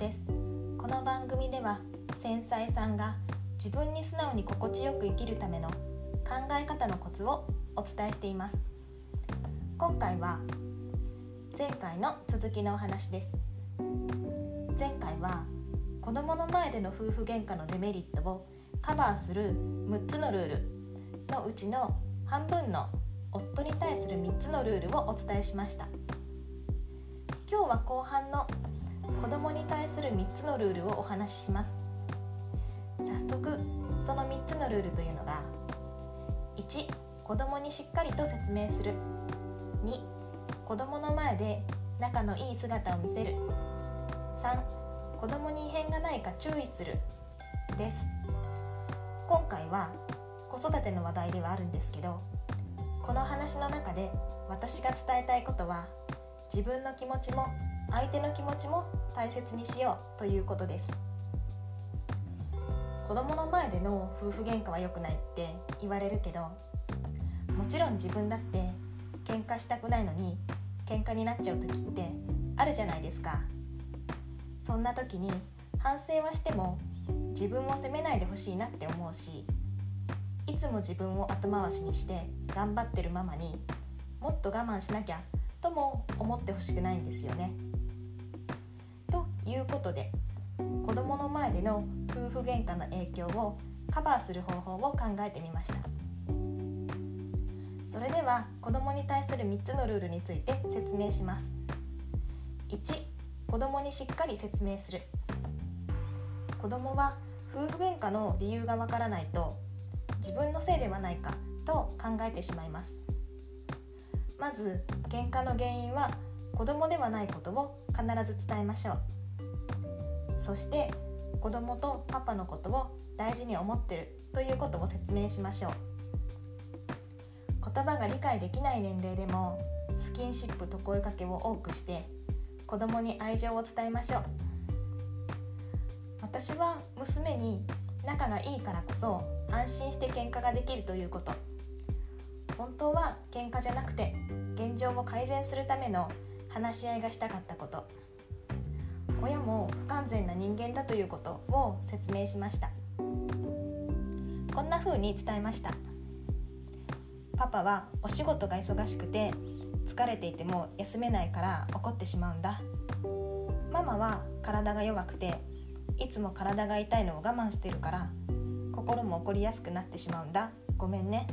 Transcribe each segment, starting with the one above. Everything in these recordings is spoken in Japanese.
です。この番組では繊細さんが自分に素直に心地よく生きるための考え方のコツをお伝えしています。今回は前回の続きのお話です。前回は子供の前での夫婦喧嘩のデメリットをカバーする6つのルールのうちの半分の夫に対する3つのルールをお伝えしました。今日は後半の子供に対する3つのルールをお話しします。早速その3つのルールというのが1子供にしっかりと説明する。2子供の前で仲のいい姿を見せる。3子供に異変がないか注意する。です。今回は子育ての話題ではあるんですけどこの話の中で私が伝えたいことは自分の気持ちも相手の気持ちも大切にしようということです子供の前での夫婦喧嘩は良くないって言われるけどもちろん自分だって喧嘩したくないのに喧嘩になっちゃう時ってあるじゃないですかそんな時に反省はしても自分を責めないでほしいなって思うしいつも自分を後回しにして頑張ってるママにもっと我慢しなきゃとも思ってほしくないんですよね。いうことで子供の前での夫婦喧嘩の影響をカバーする方法を考えてみました。それでは子供に対する3つのルールについて説明します。1子供にしっかり説明する。子供は夫婦喧嘩の理由がわからないと自分のせいではないかと考えてしまいます。まず喧嘩の原因は子供ではないことを必ず伝えましょう。そして子供とパパのことを大事に思ってるということを説明しましょう。言葉が理解できない年齢でもスキンシップと声かけを多くして子供に愛情を伝えましょう。私は娘に仲がいいからこそ安心して喧嘩ができるということ。本当は喧嘩じゃなくて現状を改善するための話し合いがしたかったこと。親も不完全な人間だということを説明しました。こんな風に伝えました。パパはお仕事が忙しくて疲れていても休めないから怒ってしまうんだ。ママは体が弱くていつも体が痛いのを我慢してるから心も怒りやすくなってしまうんだ。ごめんね。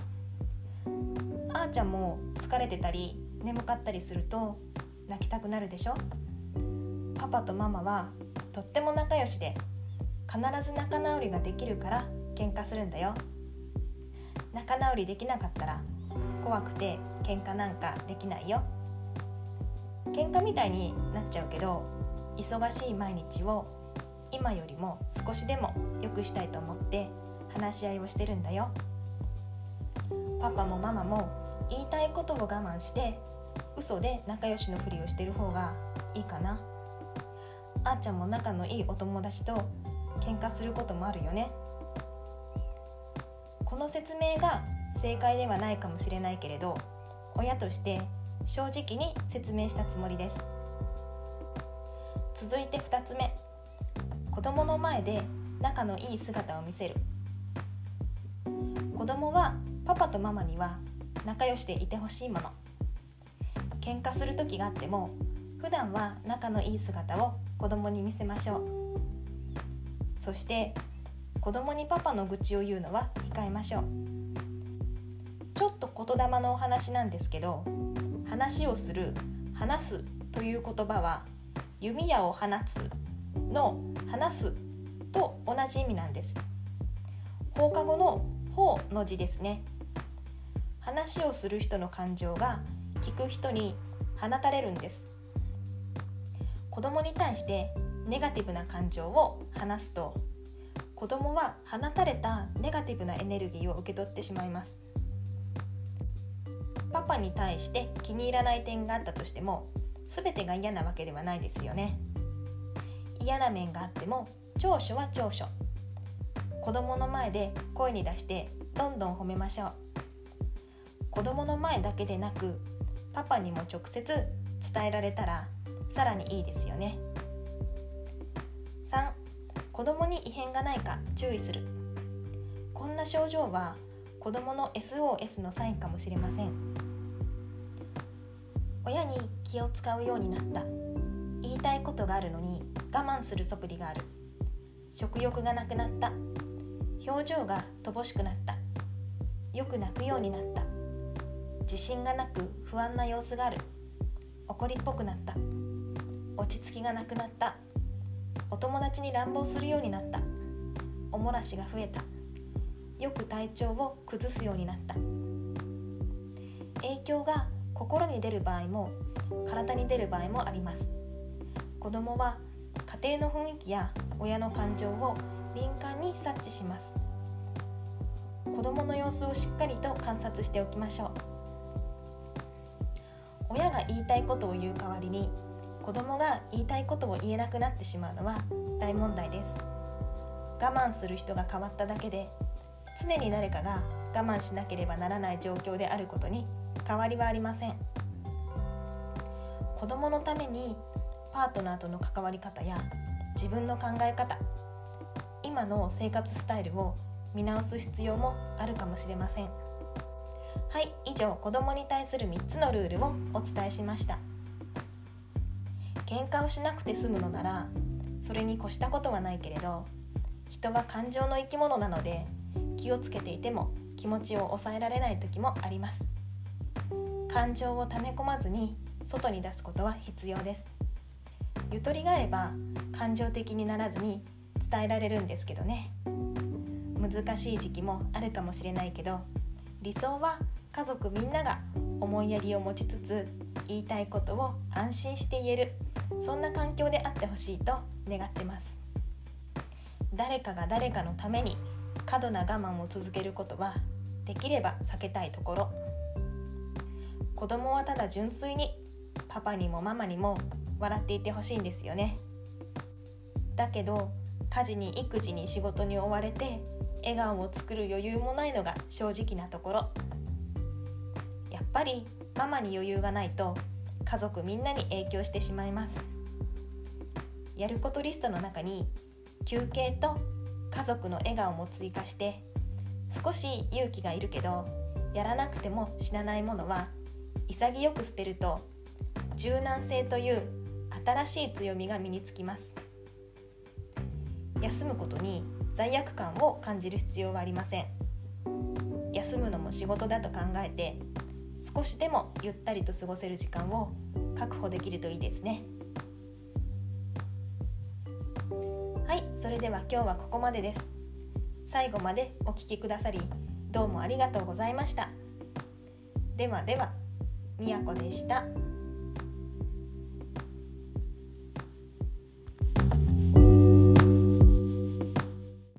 あーちゃんも疲れてたり眠かったりすると泣きたくなるでしょ？パパとママはとっても仲良しで必ず仲直りができるから喧嘩するんだよ。仲直りできなかったら怖くて喧嘩なんかできないよ。喧嘩みたいになっちゃうけど忙しい毎日を今よりも少しでも良くしたいと思って話し合いをしてるんだよ。パパもママも言いたいことを我慢して嘘で仲良しのふりをしてる方がいいかな。あーちゃんも仲のいいお友達と喧嘩することもあるよね。この説明が正解ではないかもしれないけれど親として正直に説明したつもりです。続いて2つ目。子供の前で仲のいい姿を見せる。子供はパパとママには仲良しでいてほしいもの。喧嘩する時があっても普段は仲のいい姿を子供に見せましょう。そして子供にパパの愚痴を言うのは控えましょう。ちょっと言霊のお話なんですけど話をする話すという言葉は弓矢を放つの話すと同じ意味なんです。放課後の方の字ですね。話をする人の感情が聞く人に放たれるんです。子供に対してネガティブな感情を話すと子供は放たれたネガティブなエネルギーを受け取ってしまいます。パパに対して気に入らない点があったとしても全てが嫌なわけではないですよね。嫌な面があっても長所は長所。子供の前で声に出してどんどん褒めましょう。子供の前だけでなくパパにも直接伝えられたらさらにいいですよね。3子供に異変がないか注意する。こんな症状は子供の SOS のサインかもしれません。親に気を使うようになった。言いたいことがあるのに我慢する素振りがある。食欲がなくなった。表情が乏しくなった。よく泣くようになった。自信がなく不安な様子がある。怒りっぽくなった。落ち着きがなくなった。お友達に乱暴するようになった。おもらしが増えた。よく体調を崩すようになった。影響が心に出る場合も体に出る場合もあります。子供は家庭の雰囲気や親の感情を敏感に察知します。子供の様子をしっかりと観察しておきましょう。親が言いたいことを言う代わりに子供が言いたいことを言えなくなってしまうのは大問題です。我慢する人が変わっただけで常に誰かが我慢しなければならない状況であることに変わりはありません。子供のためにパートナーとの関わり方や自分の考え方今の生活スタイルを見直す必要もあるかもしれません。はい以上子供に対する3つのルールをお伝えしました。喧嘩をしなくて済むのならそれに越したことはないけれど人は感情の生き物なので気をつけていても気持ちを抑えられない時もあります。感情を溜め込まずに外に出すことは必要です。ゆとりがあれば感情的にならずに伝えられるんですけどね。難しい時期もあるかもしれないけど理想は家族みんなが思いやりを持ちつつ言いたいことを安心して言える。そんな環境であってほしいと願ってます。誰かが誰かのために過度な我慢を続けることはできれば避けたいところ。子供はただ純粋にパパにもママにも笑っていてほしいんですよね。だけど家事に育児に仕事に追われて笑顔を作る余裕もないのが正直なところ。やっぱりママに余裕がないと家族みんなに影響してしまいます。やることリストの中に休憩と家族の笑顔も追加して少し勇気がいるけどやらなくても死なないものは潔く捨てると柔軟性という新しい強みが身につきます。休むことに罪悪感を感じる必要はありません。休むのも仕事だと考えて少しでもゆったりと過ごせる時間を確保できるといいですね。はいそれでは今日はここまでです最後までお聴きくださりどうもありがとうございましたではではみやこでした。